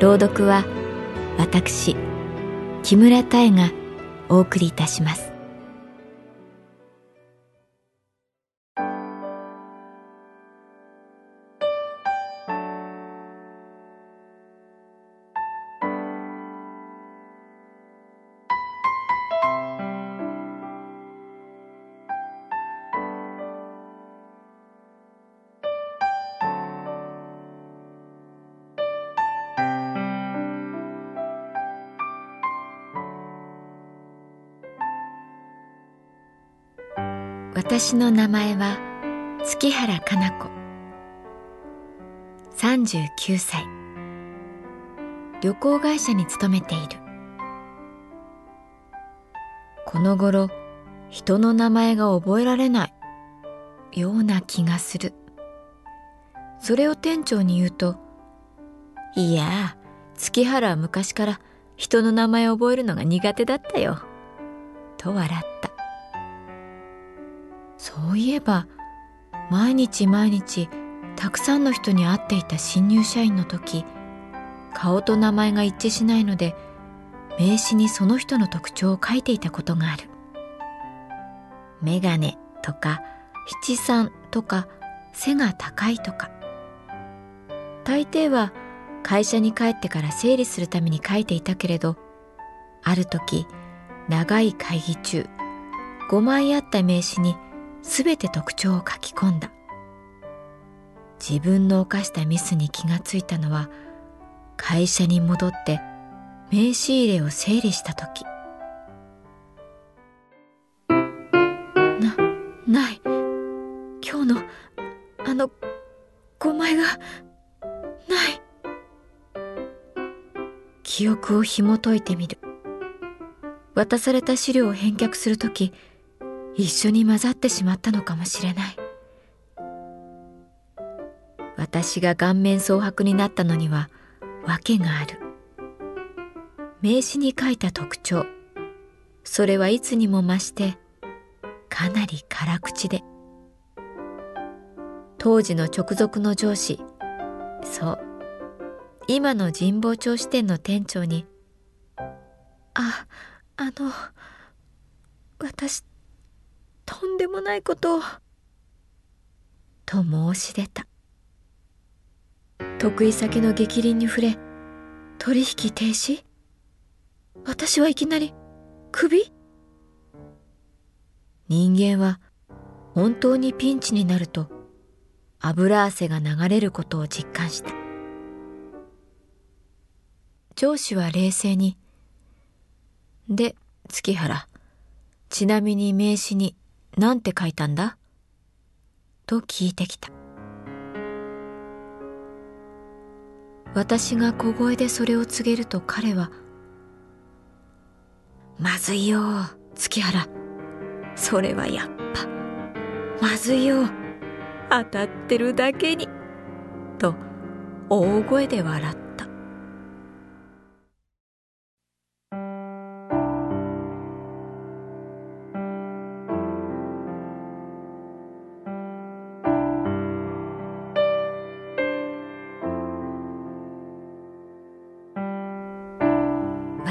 朗読は私木村多江がお送りいたします。私の名前は月原かな子。39歳。旅行会社に勤めている。この頃人の名前が覚えられない。ような気がする。それを店長に言うと「いや月原は昔から人の名前を覚えるのが苦手だったよ」と笑った。そういえば毎日毎日たくさんの人に会っていた新入社員の時顔と名前が一致しないので名刺にその人の特徴を書いていたことがある。メガネとか七三とか背が高いとか大抵は会社に帰ってから整理するために書いていたけれどある時長い会議中5枚あった名刺にすべて特徴を書き込んだ。自分の犯したミスに気がついたのは会社に戻って名刺入れを整理した時。なない。今日のあの5枚がない。記憶を紐解いてみる。渡された資料を返却する時一緒に混ざってしまったのかもしれない。私が顔面蒼白になったのには訳がある。名刺に書いた特徴。それはいつにも増してかなり辛口で。当時の直属の上司。そう。今の神保町支店の店長に「ああの私でもないことを。と申し出た。得意先の逆鱗に触れ、取引停止？私はいきなり、首人間は本当にピンチになると油汗が流れることを実感した。上司は冷静に、で、月原、ちなみに名刺に何て書いたんだ？と聞いてきた。私が小声でそれを告げると彼は、まずいよ、月原。それはやっぱ、まずいよ。当たってるだけに。と、大声で笑った。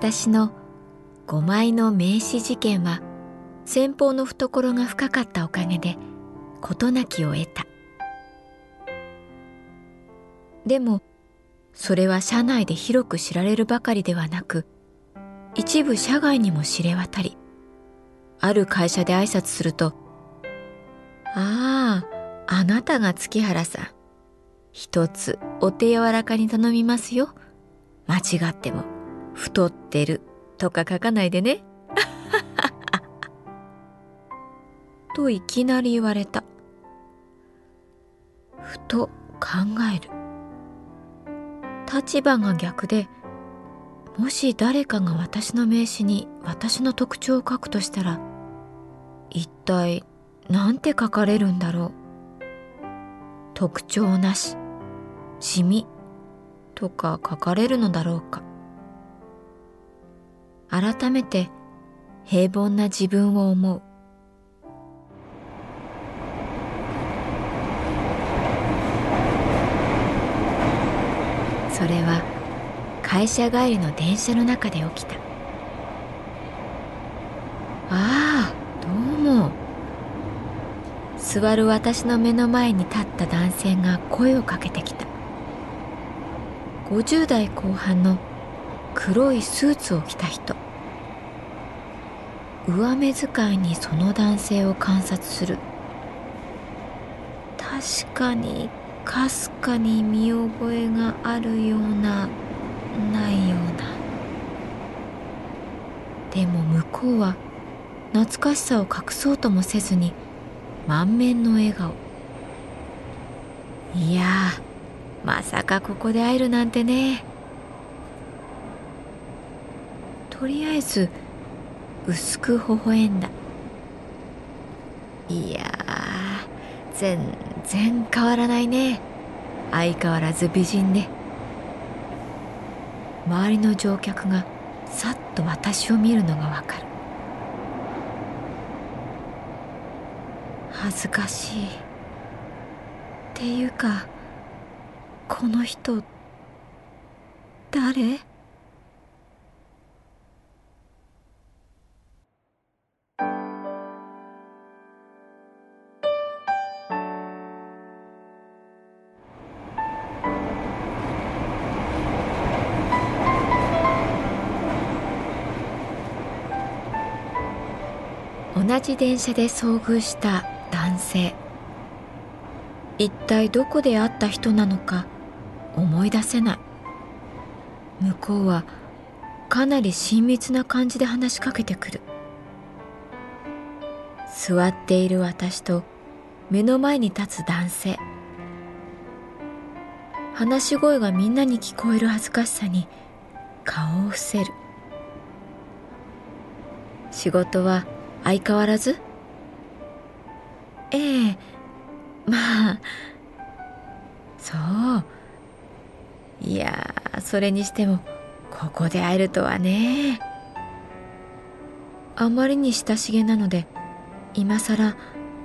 私の5枚の名刺事件は先方の懐が深かったおかげで事なきを得た。でもそれは社内で広く知られるばかりではなく一部社外にも知れ渡りある会社で挨拶すると「あああなたが月原さん一つお手柔らかに頼みますよ。間違っても。太ってる。とか書かないでね」といきなり言われた。ふと考える。立場が逆でもし誰かが私の名刺に私の特徴を書くとしたら一体何て書かれるんだろう。特徴なし地味とか書かれるのだろうか。改めて平凡な自分を思う。それは会社帰りの電車の中で起きた。ああどうも。座る私の目の前に立った男性が声をかけてきた。50代後半の黒いスーツを着た人。上目遣いにその男性を観察する。確かにかすかに見覚えがあるようなないような。でも向こうは懐かしさを隠そうともせずに満面の笑顔。いやまさかここで会えるなんてね。とりあえず薄く微笑んだ。いや全然変わらないね。相変わらず美人ね。周りの乗客がさっと私を見るのがわかる。恥ずかしい。っていうかこの人誰？同じ電車で遭遇した男性。一体どこで会った人なのか思い出せない。向こうはかなり親密な感じで話しかけてくる。座っている私と目の前に立つ男性。話し声がみんなに聞こえる恥ずかしさに顔を伏せる。仕事は相変わらず？ええまあそう。いやそれにしてもここで会えるとはね。あまりに親しげなので今さら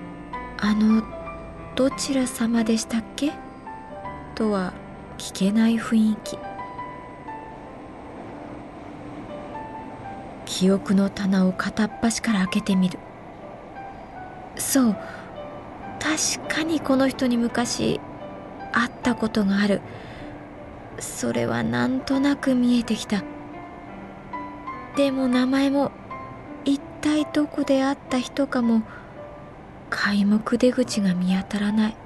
「あのどちら様でしたっけ?」とは聞けない雰囲気。記憶の棚を片っ端から開けてみる。そう確かにこの人に昔会ったことがある。それはなんとなく見えてきた。でも名前も一体どこで会った人かも皆目出口が見当たらない。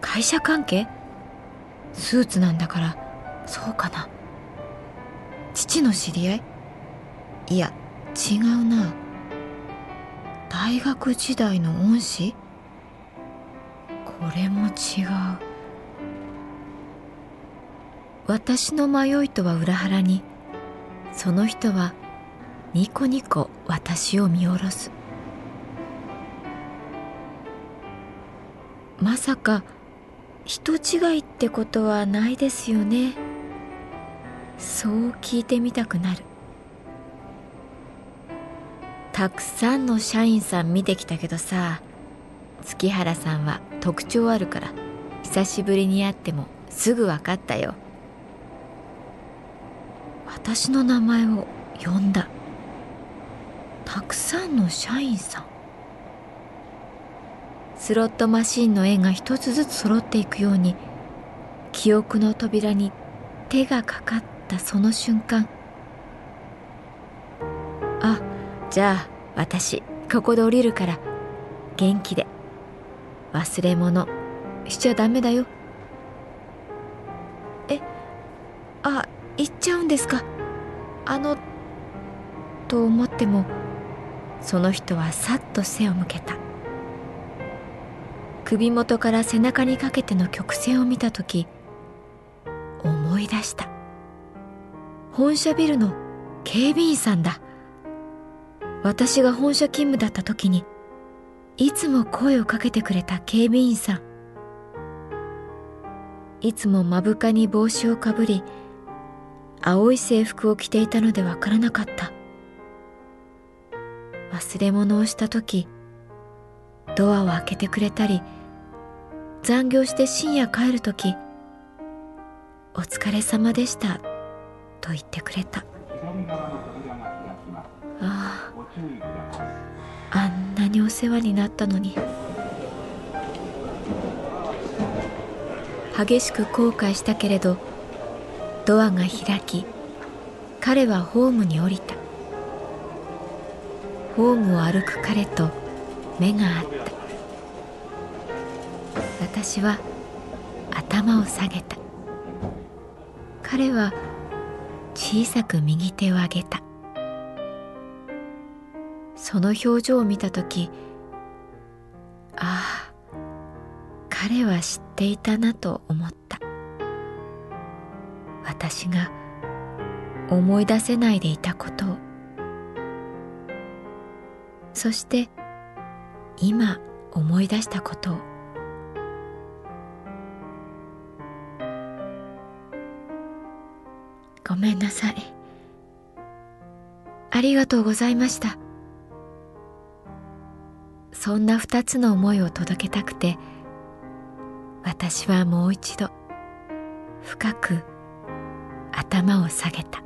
会社関係？スーツなんだから。そうかな。父の知り合い？いや違うな。大学時代の恩師？これも違う。私の迷いとは裏腹にその人はニコニコ私を見下ろす。まさか人違いってことはないですよね。そう聞いてみたくなる。たくさんの社員さん見てきたけどさ月原さんは特徴あるから久しぶりに会ってもすぐ分かったよ。私の名前を呼んだ。たくさんの社員さん。スロットマシンの絵が一つずつ揃っていくように記憶の扉に手がかかったその瞬間じゃあ私ここで降りるから元気で。忘れ物。しちゃダメだよ。えあ行っちゃうんですか？あのと思ってもその人はさっと背を向けた。首元から背中にかけての曲線を見た時思い出した。本社ビルの警備員さんだ。私が本社勤務だった時にいつも声をかけてくれた警備員さん。いつも目深に帽子をかぶり青い制服を着ていたのでわからなかった。忘れ物をした時ドアを開けてくれたり残業して深夜帰る時「お疲れ様でした」と言ってくれた。あんなにお世話になったのに。激しく後悔したけれどドアが開き彼はホームに降りた。ホームを歩く彼と目が合った。私は頭を下げた。彼は小さく右手を上げた。その表情を見た時ああ彼は知っていたなと思った。私が思い出せないでいたことを。そして今思い出したことを。ごめんなさい。ありがとうございました。そんな二つの思いを届けたくて私はもう一度深く頭を下げた。